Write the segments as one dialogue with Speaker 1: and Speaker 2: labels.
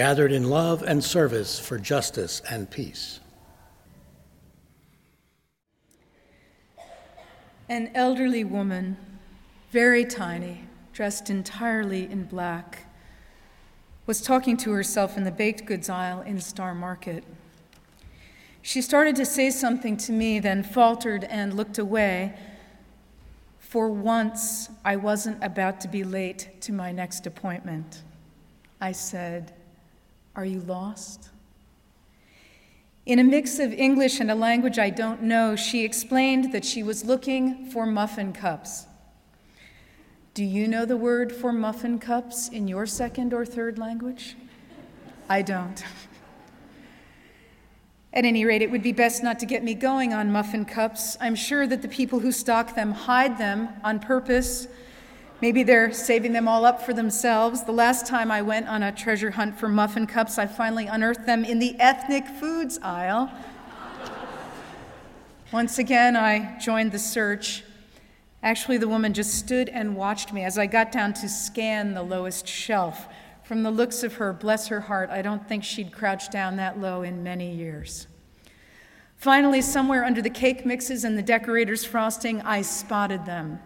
Speaker 1: gathered in love and service for justice and peace.
Speaker 2: An elderly woman, very tiny, dressed entirely in black, was talking to herself in the baked goods aisle in Star Market. She started to say something to me, then faltered and looked away. For once, I wasn't about to be late to my next appointment. I said, are you lost? In a mix of English and a language I don't know, she explained that she was looking for muffin cups. Do you know the word for muffin cups in your second or third language? I don't. At any rate, it would be best not to get me going on muffin cups. I'm sure that the people who stock them hide them on purpose Maybe they're saving them all up for themselves. The last time I went on a treasure hunt for muffin cups, I finally unearthed them in the ethnic foods aisle. Once again, I joined the search. Actually, the woman just stood and watched me as I got down to scan the lowest shelf. From the looks of her, bless her heart, I don't think she'd crouched down that low in many years. Finally, somewhere under the cake mixes and the decorator's frosting, I spotted them.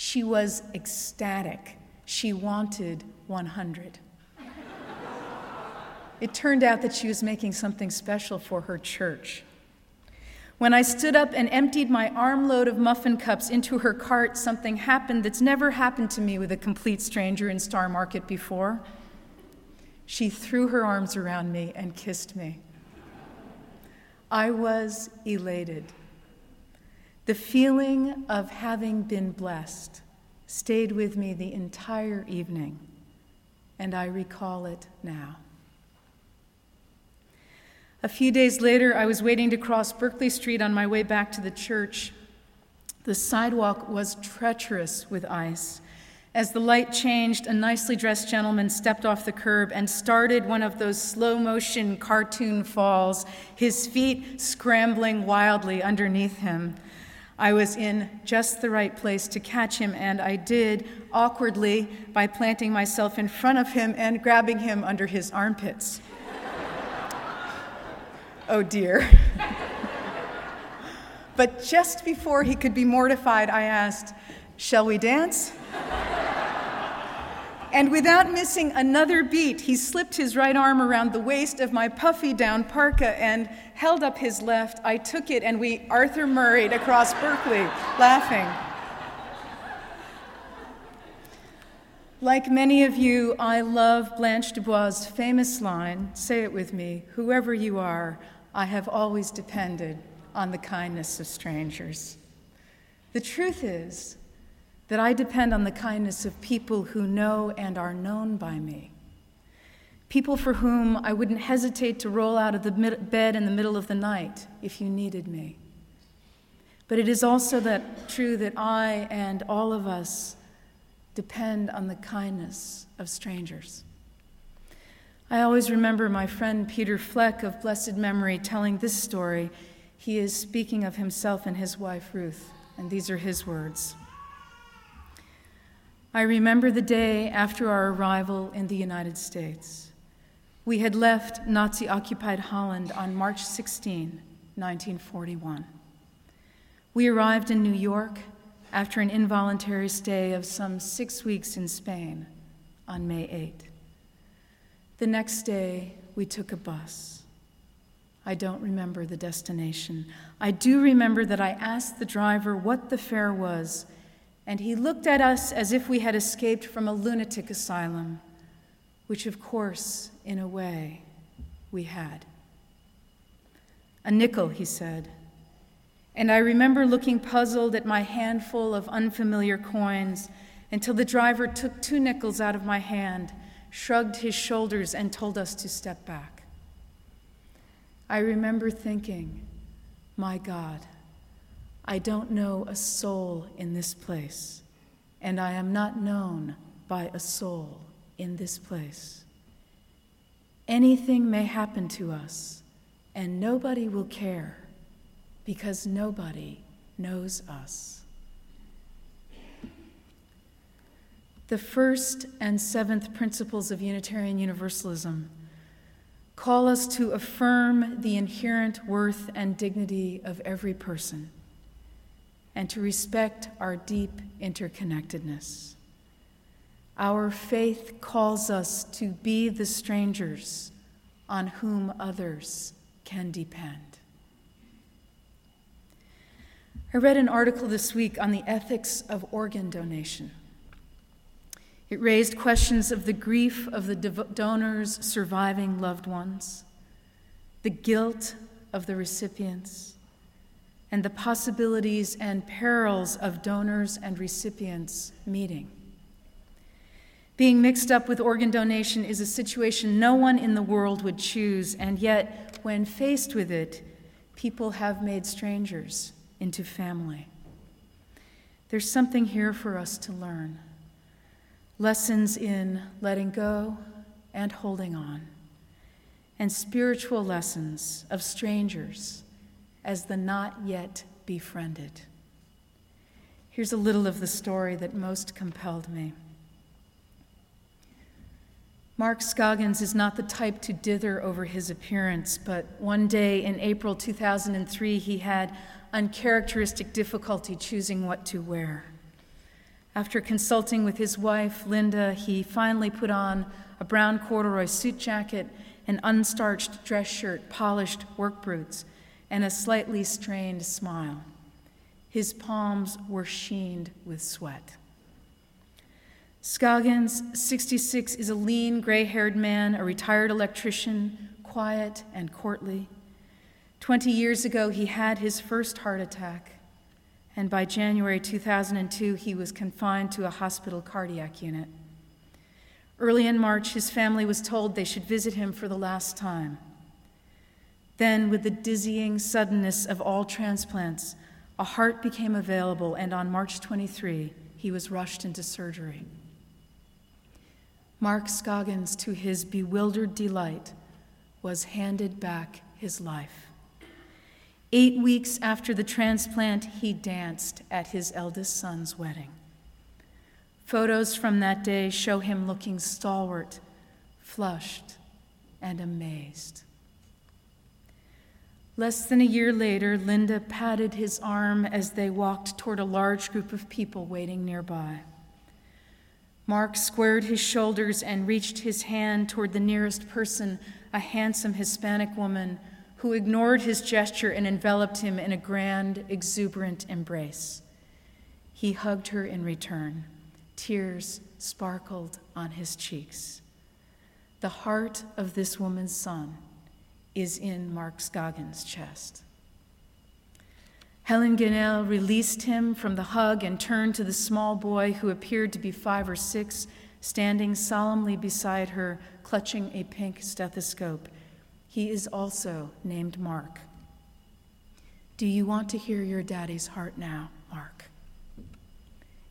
Speaker 2: She was ecstatic. She wanted 100. it turned out that she was making something special for her church. When I stood up and emptied my armload of muffin cups into her cart, something happened that's never happened to me with a complete stranger in Star Market before. She threw her arms around me and kissed me. I was elated. The feeling of having been blessed stayed with me the entire evening, and I recall it now. A few days later, I was waiting to cross Berkeley Street on my way back to the church. The sidewalk was treacherous with ice. As the light changed, a nicely dressed gentleman stepped off the curb and started one of those slow motion cartoon falls, his feet scrambling wildly underneath him. I was in just the right place to catch him, and I did awkwardly by planting myself in front of him and grabbing him under his armpits. oh dear. but just before he could be mortified, I asked, Shall we dance? And without missing another beat, he slipped his right arm around the waist of my puffy down parka and held up his left. I took it and we Arthur Murrayed across Berkeley, laughing. Like many of you, I love Blanche Dubois' famous line say it with me whoever you are, I have always depended on the kindness of strangers. The truth is, that I depend on the kindness of people who know and are known by me. People for whom I wouldn't hesitate to roll out of the bed in the middle of the night if you needed me. But it is also that true that I and all of us depend on the kindness of strangers. I always remember my friend Peter Fleck of blessed memory telling this story. He is speaking of himself and his wife Ruth, and these are his words. I remember the day after our arrival in the United States. We had left Nazi occupied Holland on March 16, 1941. We arrived in New York after an involuntary stay of some six weeks in Spain on May 8. The next day, we took a bus. I don't remember the destination. I do remember that I asked the driver what the fare was and he looked at us as if we had escaped from a lunatic asylum, which, of course, in a way, we had. A nickel, he said. And I remember looking puzzled at my handful of unfamiliar coins until the driver took two nickels out of my hand shrugged his shoulders, and told us to step back. I remember thinking, my God, I don't know a soul in this place, and I am not known by a soul in this place. Anything may happen to us, and nobody will care because nobody knows us. The first and seventh principles of Unitarian Universalism call us to affirm the inherent worth and dignity of every person and to respect our deep interconnectedness. Our faith calls us to be the strangers on whom others can depend. I read an article this week on the ethics of organ donation. It raised questions of the grief of the donor's surviving loved ones, the guilt of the recipients, and the possibilities and perils of donors and recipients meeting. Being mixed up with organ donation is a situation no one in the world would choose, and yet, when faced with it, people have made strangers into family. There's something here for us to learn lessons in letting go and holding on, and spiritual lessons of strangers as the not yet befriended. Here's a little of the story that most compelled me. Mark Scoggins is not the type to dither over his appearance, but one day in April 2003, he had uncharacteristic difficulty choosing what to wear. After consulting with his wife, Linda, he finally put on a brown corduroy suit jacket, an unstarched dress shirt, polished work boots, and a slightly strained smile. His palms were sheened with sweat. Scoggins, 66, is a lean, gray haired man, a retired electrician, quiet and courtly. Twenty years ago, he had his first heart attack, and by January 2002, he was confined to a hospital cardiac unit. Early in March, his family was told they should visit him for the last time. Then, with the dizzying suddenness of all transplants, a heart became available, and on March 23, he was rushed into surgery. Mark Scoggins, to his bewildered delight, was handed back his life. Eight weeks after the transplant, he danced at his eldest son's wedding. Photos from that day show him looking stalwart, flushed, and amazed. Less than a year later, Linda patted his arm as they walked toward a large group of people waiting nearby. Mark squared his shoulders and reached his hand toward the nearest person, a handsome Hispanic woman who ignored his gesture and enveloped him in a grand, exuberant embrace. He hugged her in return. Tears sparkled on his cheeks. The heart of this woman's son is in Mark Scoggins' chest. Helen Gunnell released him from the hug and turned to the small boy who appeared to be five or six, standing solemnly beside her, clutching a pink stethoscope. He is also named Mark. Do you want to hear your daddy's heart now, Mark?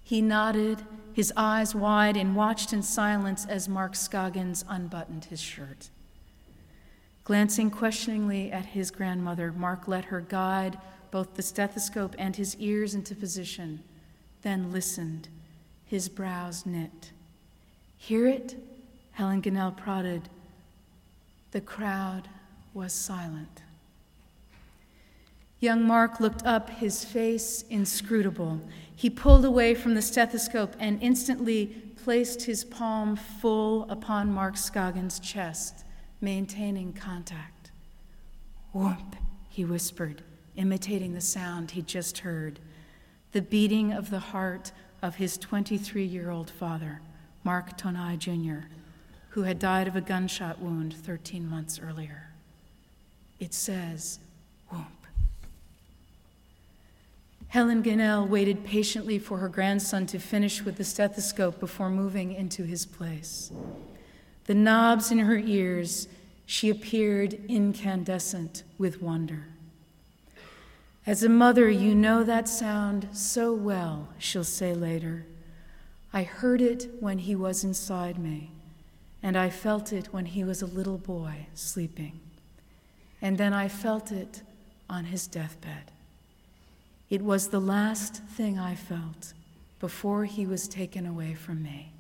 Speaker 2: He nodded, his eyes wide, and watched in silence as Mark Scoggins unbuttoned his shirt. Glancing questioningly at his grandmother, Mark let her guide both the stethoscope and his ears into position, then listened, his brows knit. Hear it? Helen Gunnell prodded. The crowd was silent. Young Mark looked up, his face inscrutable. He pulled away from the stethoscope and instantly placed his palm full upon Mark Scoggins' chest, maintaining contact. Whoop, he whispered imitating the sound he'd just heard the beating of the heart of his 23 year old father, Mark Tonai Jr., who had died of a gunshot wound 13 months earlier. It says, whoop. Helen Gunnell waited patiently for her grandson to finish with the stethoscope before moving into his place. The knobs in her ears, she appeared incandescent with wonder. As a mother, you know that sound so well, she'll say later. I heard it when he was inside me, and I felt it when he was a little boy sleeping. And then I felt it on his deathbed. It was the last thing I felt before he was taken away from me.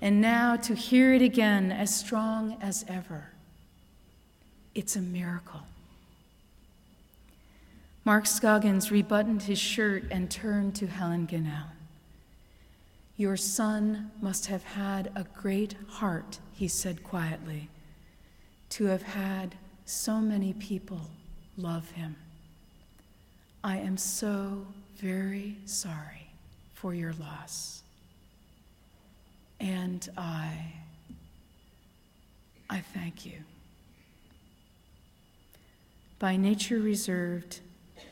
Speaker 2: And now to hear it again as strong as ever, it's a miracle. Mark Scoggins rebuttoned his shirt and turned to Helen Gunnell. Your son must have had a great heart, he said quietly, to have had so many people love him. I am so very sorry for your loss. And I, I thank you. By nature reserved,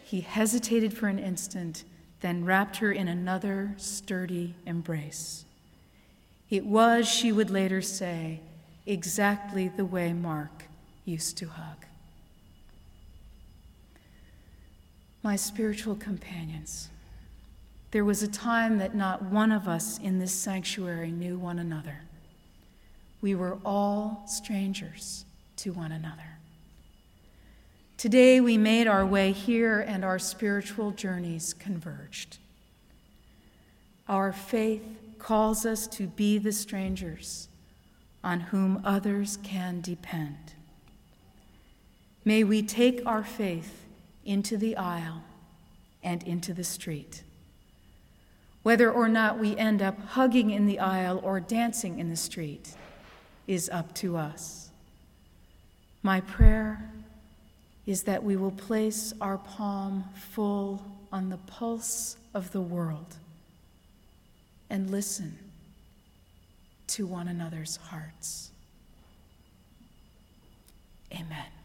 Speaker 2: he hesitated for an instant, then wrapped her in another sturdy embrace. It was, she would later say, exactly the way Mark used to hug. My spiritual companions, there was a time that not one of us in this sanctuary knew one another. We were all strangers to one another. Today we made our way here and our spiritual journeys converged. Our faith calls us to be the strangers on whom others can depend. May we take our faith into the aisle and into the street. Whether or not we end up hugging in the aisle or dancing in the street is up to us. My prayer is that we will place our palm full on the pulse of the world and listen to one another's hearts. Amen.